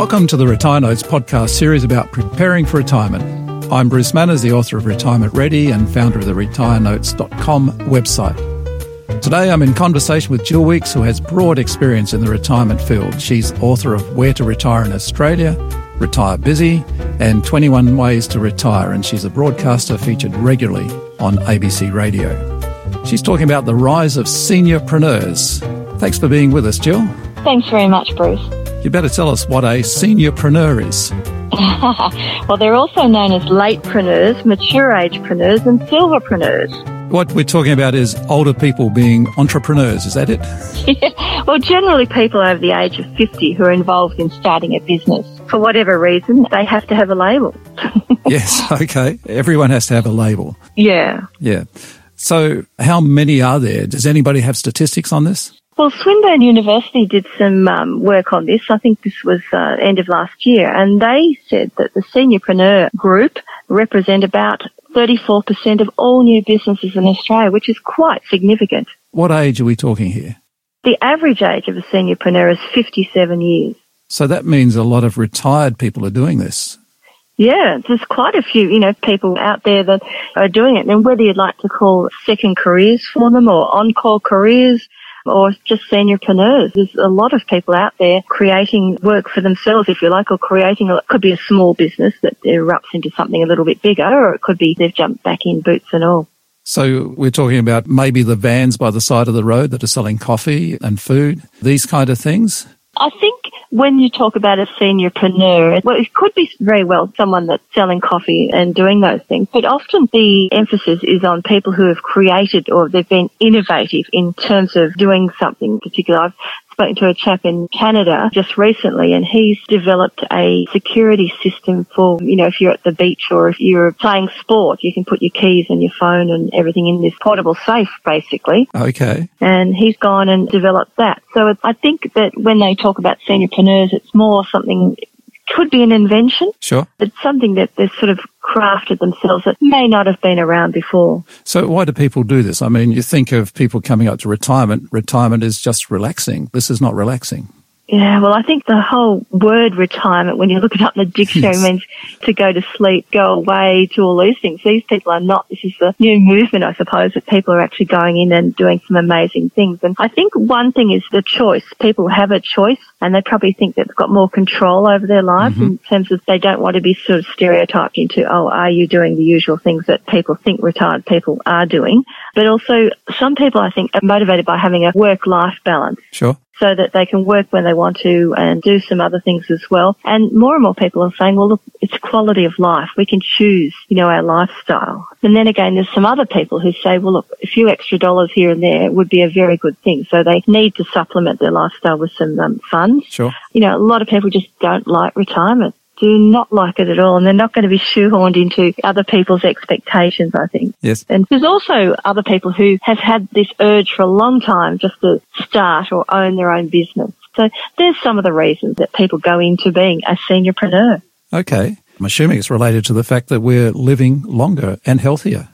Welcome to the Retire Notes podcast series about preparing for retirement. I'm Bruce Manners, the author of Retirement Ready and founder of the retirenotes.com website. Today I'm in conversation with Jill Weeks, who has broad experience in the retirement field. She's author of Where to Retire in Australia, Retire Busy, and 21 Ways to Retire, and she's a broadcaster featured regularly on ABC Radio. She's talking about the rise of seniorpreneurs. Thanks for being with us, Jill. Thanks very much, Bruce. You better tell us what a seniorpreneur is. well, they're also known as latepreneurs, mature agepreneurs, and silverpreneurs. What we're talking about is older people being entrepreneurs, is that it? Yeah. Well, generally people over the age of 50 who are involved in starting a business. For whatever reason, they have to have a label. yes, okay. Everyone has to have a label. Yeah. Yeah. So, how many are there? Does anybody have statistics on this? Well, Swinburne University did some um, work on this. I think this was uh, end of last year, and they said that the seniorpreneur group represent about 34% of all new businesses in Australia, which is quite significant. What age are we talking here? The average age of a seniorpreneur is 57 years. So that means a lot of retired people are doing this. Yeah, there's quite a few, you know, people out there that are doing it. And whether you'd like to call second careers for them or on-call careers, or just seniorpreneurs. There's a lot of people out there creating work for themselves, if you like, or creating, it could be a small business that erupts into something a little bit bigger, or it could be they've jumped back in boots and all. So we're talking about maybe the vans by the side of the road that are selling coffee and food, these kind of things. I think when you talk about a seniorpreneur, well, it could be very well someone that's selling coffee and doing those things, but often the emphasis is on people who have created or they've been innovative in terms of doing something particular. I've spoken to a chap in Canada just recently and he's developed a security system for, you know, if you're at the beach or if you're playing sport, you can put your keys and your phone and everything in this portable safe, basically. Okay. And he's gone and developed that. So I think that when they talk about seniorpreneurs, it's more something could be an invention. Sure. It's something that they've sort of crafted themselves that may not have been around before. So why do people do this? I mean, you think of people coming up to retirement. Retirement is just relaxing. This is not relaxing. Yeah, well, I think the whole word retirement, when you look it up in the dictionary, Yes. means to go to sleep, go away, to all these things. These people are not. This is the new movement, I suppose, that people are actually going in and doing some amazing things. And I think one thing is the choice. People have a choice and they probably think that they've got more control over their lives mm-hmm. in terms of they don't want to be sort of stereotyped into, oh, are you doing the usual things that people think retired people are doing? But also some people, I think, are motivated by having a work-life balance Sure. So that they can work when they want to and do some other things as well. And more and more people are saying, well, look, it's quality of life. We can choose, you know, our lifestyle. And then again, there's some other people who say, well, look, a few extra dollars here and there would be a very good thing. So they need to supplement their lifestyle with some um, funds. Sure. You know, a lot of people just don't like retirement. Do not like it at all, and they're not going to be shoehorned into other people's expectations. I think. Yes. And there's also other people who have had this urge for a long time just to start or own their own business. So there's some of the reasons that people go into being a seniorpreneur. Okay. I'm assuming it's related to the fact that we're living longer and healthier.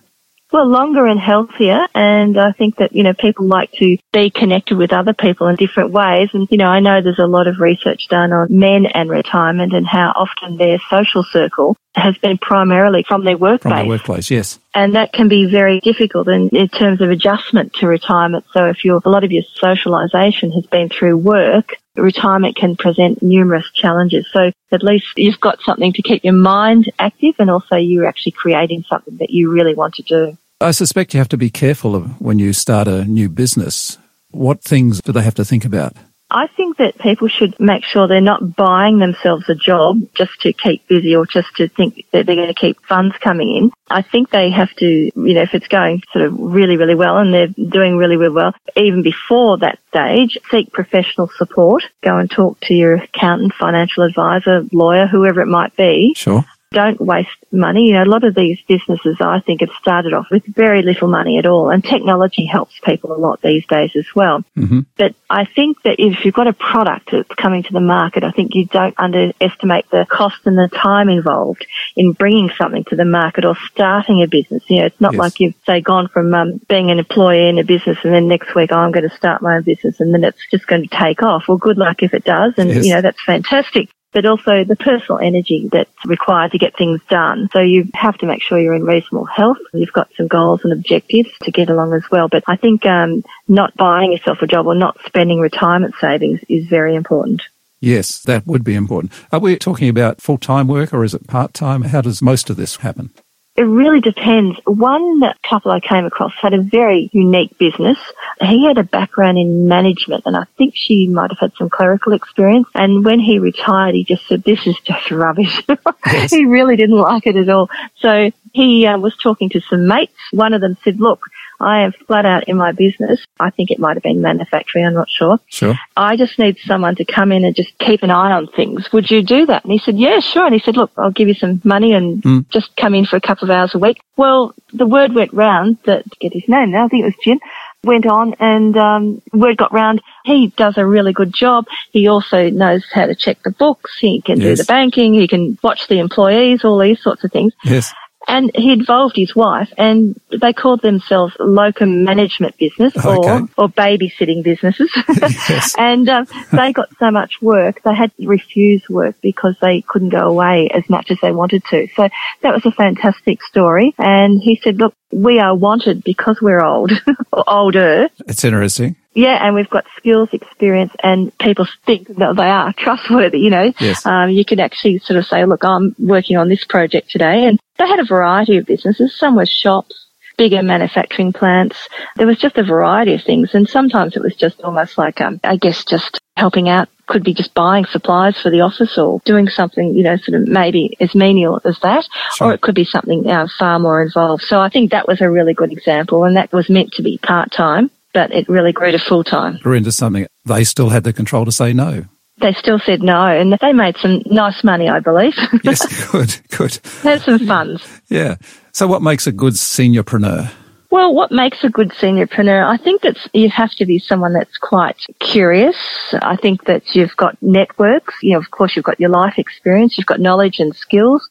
Well, longer and healthier, and I think that, you know, people like to be connected with other people in different ways. And, you know, I know there's a lot of research done on men and retirement and how often their social circle has been primarily from their work From base. the workplace, yes. and that can be very difficult in, in terms of adjustment to retirement. So if you're, a lot of your socialization has been through work, retirement can present numerous challenges. So at least you've got something to keep your mind active and also you're actually creating something that you really want to do. I suspect you have to be careful of when you start a new business. What things do they have to think about? I think that people should make sure they're not buying themselves a job just to keep busy or just to think that they're going to keep funds coming in. I think they have to, you know, if it's going sort of really, really well and they're doing really, really well, even before that stage, seek professional support. Go and talk to your accountant, financial advisor, lawyer, whoever it might be. Sure. Don't waste money. You know, a lot of these businesses, I think, have started off with very little money at all, and technology helps people a lot these days as well. hmm But I think that if you've got a product that's coming to the market, I think you don't underestimate the cost and the time involved in bringing something to the market or starting a business. You know, it's not Yes. like you've, say, gone from um, being an employee in a business and then next week, oh, I'm going to start my own business and then it's just going to take off. Well, good luck if it does. And, Yes. you know, that's fantastic. But also the personal energy that's required to get things done. So you have to make sure you're in reasonable health. You've got some goals and objectives to get along as well. But I think um, not buying yourself a job or not spending retirement savings is very important. Yes, that would be important. Are we talking about full time work or is it part time? How does most of this happen? It really depends. One couple I came across had a very unique business. He had a background in management and I think she might have had some clerical experience. And when he retired, he just said, this is just rubbish. Yes. he really didn't like it at all. So he uh, was talking to some mates. One of them said, look, I am flat out in my business. I think it might have been manufacturing. I'm not sure. Sure. I just need someone to come in and just keep an eye on things. Would you do that? And he said, yeah, sure. And he said, look, I'll give you some money and mm. just come in for a couple of hours a week. Well, the word went round that, get his name now, I think it was Jim, went on and um, word got round. He does a really good job. He also knows how to check the books. He can yes. do the banking. He can watch the employees, all these sorts of things. Yes. And he involved his wife and they called themselves locum management business okay. or, or babysitting businesses. yes. and um, they got so much work, they had to refuse work because they couldn't go away as much as they wanted to. So that was a fantastic story. And he said, look, we are wanted because we're old or older. It's interesting. Yeah, and we've got skills, experience, and people think that they are trustworthy. You know, yes. um, you can actually sort of say, "Look, I'm working on this project today," and they had a variety of businesses. Some were shops, bigger manufacturing plants. There was just a variety of things, and sometimes it was just almost like, um, I guess, just helping out. Could be just buying supplies for the office or doing something, you know, sort of maybe as menial as that, sure. or it could be something uh, far more involved. So I think that was a really good example, and that was meant to be part time but it really grew to full time. Grew into something. They still had the control to say no. They still said no, and they made some nice money, I believe. yes, good, good. Had some funds. Yeah. So, what makes a good seniorpreneur? Well, what makes a good seniorpreneur? I think that you have to be someone that's quite curious. I think that you've got networks. You know, of course, you've got your life experience, you've got knowledge and skills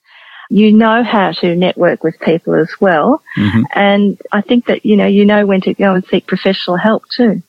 you know how to network with people as well. Mm-hmm. And I think that, you know, you know when to go and seek professional help too.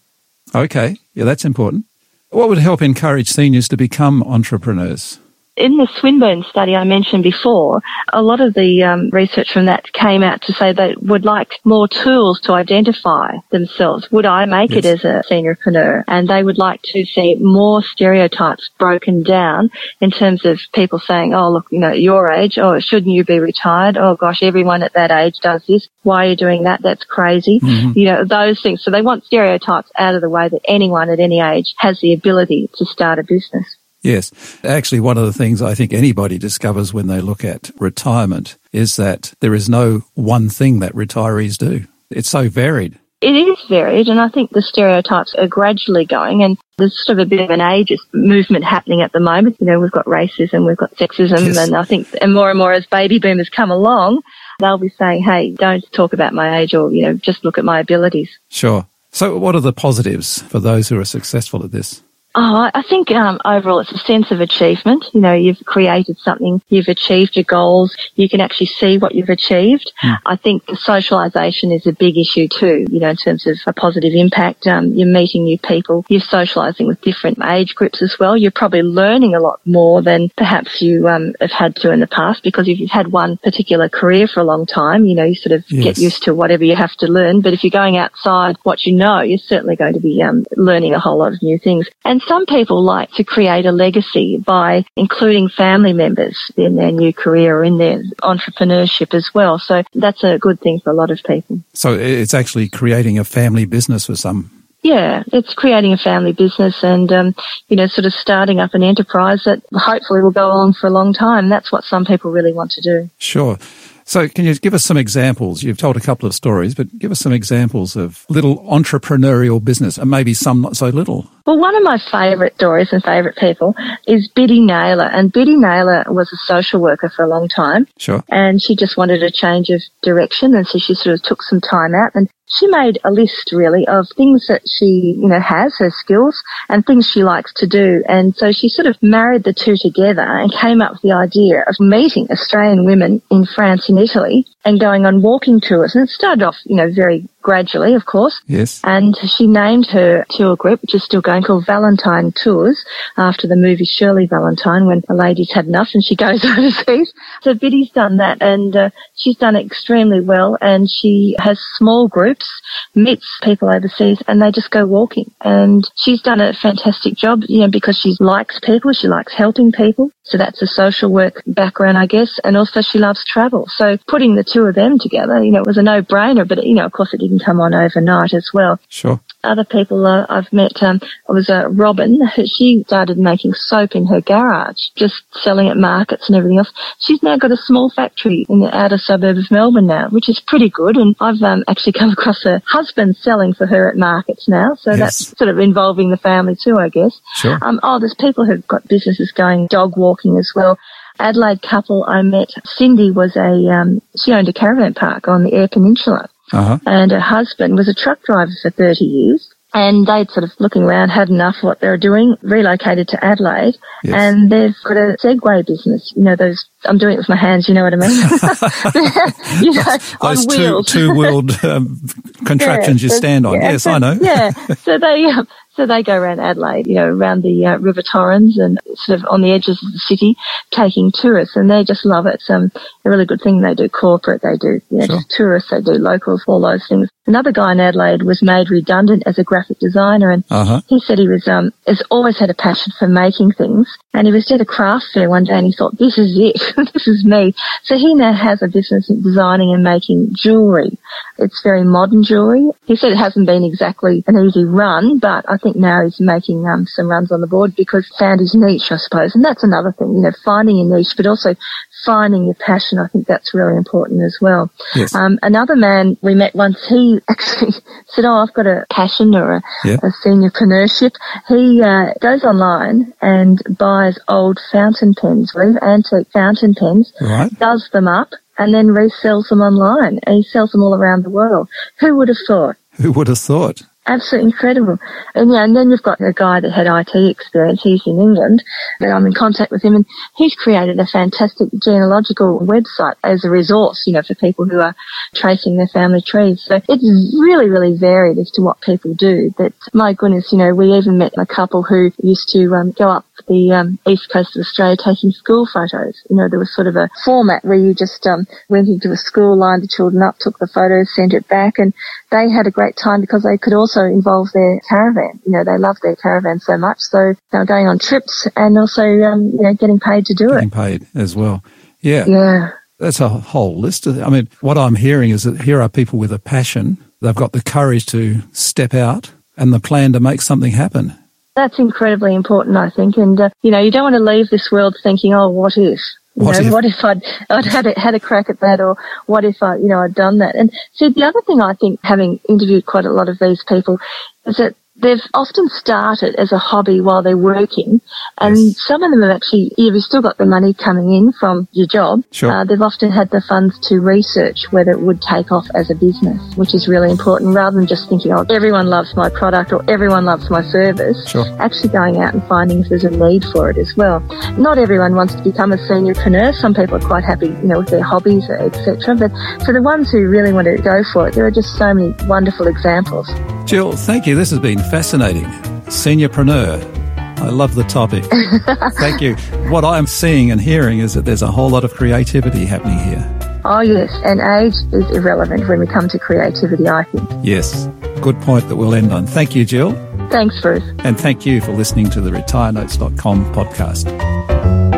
Okay. Yeah, that's important. What would help encourage seniors to become entrepreneurs? In the Swinburne study I mentioned before, a lot of the um, research from that came out to say they would like more tools to identify themselves. Would I make yes. it as a seniorpreneur? And they would like to see more stereotypes broken down in terms of people saying, oh, look, you know, your age, oh, shouldn't you be retired? Oh, gosh, everyone at that age does this. Why are you doing that? That's crazy. Mm-hmm. You know, those things. So they want stereotypes out of the way that anyone at any age has the ability to start a business. Yes. Actually, one of the things I think anybody discovers when they look at retirement is that there is no one thing that retirees do. It's so varied. It is varied, and I think the stereotypes are gradually going, and there's sort of a bit of an ageist movement happening at the moment. You know, we've got racism, we've got sexism, yes. and I think and more and more as baby boomers come along, they'll be saying, hey, don't talk about my age or, you know, just look at my abilities. Sure. So, what are the positives for those who are successful at this? Oh, I think um, overall it's a sense of achievement. You know, you've created something, you've achieved your goals, you can actually see what you've achieved. Mm. I think socialisation is a big issue too, you know, in terms of a positive impact. Um, you're meeting new people, you're socialising with different age groups as well. You're probably learning a lot more than perhaps you um, have had to in the past because if you've had one particular career for a long time, you know, you sort of yes. get used to whatever you have to learn. But if you're going outside what you know, you're certainly going to be um, learning a whole lot of new things. And some people like to create a legacy by including family members in their new career or in their entrepreneurship as well. So that's a good thing for a lot of people. So it's actually creating a family business for some. Yeah, it's creating a family business and, um, you know, sort of starting up an enterprise that hopefully will go on for a long time. That's what some people really want to do. Sure. So, can you give us some examples? You've told a couple of stories, but give us some examples of little entrepreneurial business and maybe some not so little. Well, one of my favourite stories and favourite people is Biddy Naylor. And Biddy Naylor was a social worker for a long time. Sure. And she just wanted a change of direction. And so she sort of took some time out and she made a list really of things that she, you know, has, her skills and things she likes to do. And so she sort of married the two together and came up with the idea of meeting Australian women in France and Italy and going on walking tours. And it started off, you know, very gradually, of course. Yes. And she named her tour group, which is still going, called Valentine Tours, after the movie Shirley Valentine, when a lady's had enough and she goes overseas. So Biddy's done that, and uh, she's done it extremely well. And she has small groups, meets people overseas, and they just go walking. And she's done a fantastic job, you know, because she likes people, she likes helping people. So that's a social work background, I guess. And also she loves travel. So putting the two of them together, you know, it was a no-brainer. But, you know, of course it didn't come on overnight as well. Sure. Other people uh, I've met, um, it was uh, Robin. She started making soap in her garage, just selling at markets and everything else. She's now got a small factory in the outer suburb of Melbourne now, which is pretty good. And I've um, actually come across her husband selling for her at markets now. So Yes. that's sort of involving the family too, I guess. Sure. Um, oh, there's people who've got businesses going dog walking as well. Adelaide couple I met, Cindy was a, um, she owned a caravan park on the Eyre Peninsula Uh-huh. and her husband was a truck driver for 30 years. And they'd sort of looking around, had enough of what they were doing, relocated to Adelaide, Yes. and they've got a Segway business. You know, those, I'm doing it with my hands, you know what I mean? you know, Those two, two-wheeled um, contraptions you so- stand on. yeah, yes, so- I know. yeah. So they, um, so they go around Adelaide, you know, around the uh, River Torrens and sort of on the edges of the city, taking tourists, and they just love it. It's um, a really good thing. They do corporate, they do you know, Sure. tourists, they do locals, all those things. Another guy in Adelaide was made redundant as a graphic designer, and Uh-huh. he said he was um has always had a passion for making things and he was at a craft fair one day and he thought this is it this is me so he now has a business in designing and making jewelry it's very modern jewelry he said it hasn't been exactly an easy run but I think now he's making um some runs on the board because found his niche I suppose and that's another thing you know finding your niche but also finding your passion I think that's really important as well Yes. um, another man we met once, he actually said, oh, I've got a passion or a, Yeah. a seniorpreneurship. He uh, goes online and buys old fountain pens, antique fountain pens, Right. does them up, and then resells them online. And he sells them all around the world. Who would have thought? Who would have thought? Absolutely incredible. And yeah, and then you've got a guy that had IT experience. He's in England, but I'm in contact with him and he's created a fantastic genealogical website as a resource, you know, for people who are tracing their family trees. So it's really, really varied as to what people do. But my goodness, you know, we even met a couple who used to um, go up the um, east coast of Australia taking school photos. You know, there was sort of a format where you just um, went into a school, lined the children up, took the photos, sent it back, and they had a great time because they could also involve their caravan. You know, they loved their caravan so much, so they were going on trips and also, um, you know, getting paid to do Getting it. paid as well. Yeah. Yeah. That's a whole list. Of, I mean, what I'm hearing is that here are people with a passion. They've got the courage to step out and the plan to make something happen. That's incredibly important, I think. And, uh, you know, you don't want to leave this world thinking, oh, what if? You What know, if? what if I'd, I'd had a, had a crack at that or what if I, you know, I'd done that? And see, the other thing I think, having interviewed quite a lot of these people, is that they've often started as a hobby while they're working and Yes. some of them have actually, you've still got the money coming in from your job. Sure. Uh, they've often had the funds to research whether it would take off as a business, which is really important rather than just thinking, oh, everyone loves my product or everyone loves my service Sure. actually going out and finding if there's a need for it as well. Not everyone wants to become a seniorpreneur. Some people are quite happy, you know, with their hobbies, etc. But for the ones who really want to go for it, there are just so many wonderful examples. Jill, thank you. This has been fascinating. Seniorpreneur. I love the topic. thank you. What I'm seeing and hearing is that there's a whole lot of creativity happening here. Oh yes, and age is irrelevant when we come to creativity, I think. Yes. Good point that we'll end on. Thank you, Jill. Thanks, Bruce. And thank you for listening to the retirenotes.com podcast.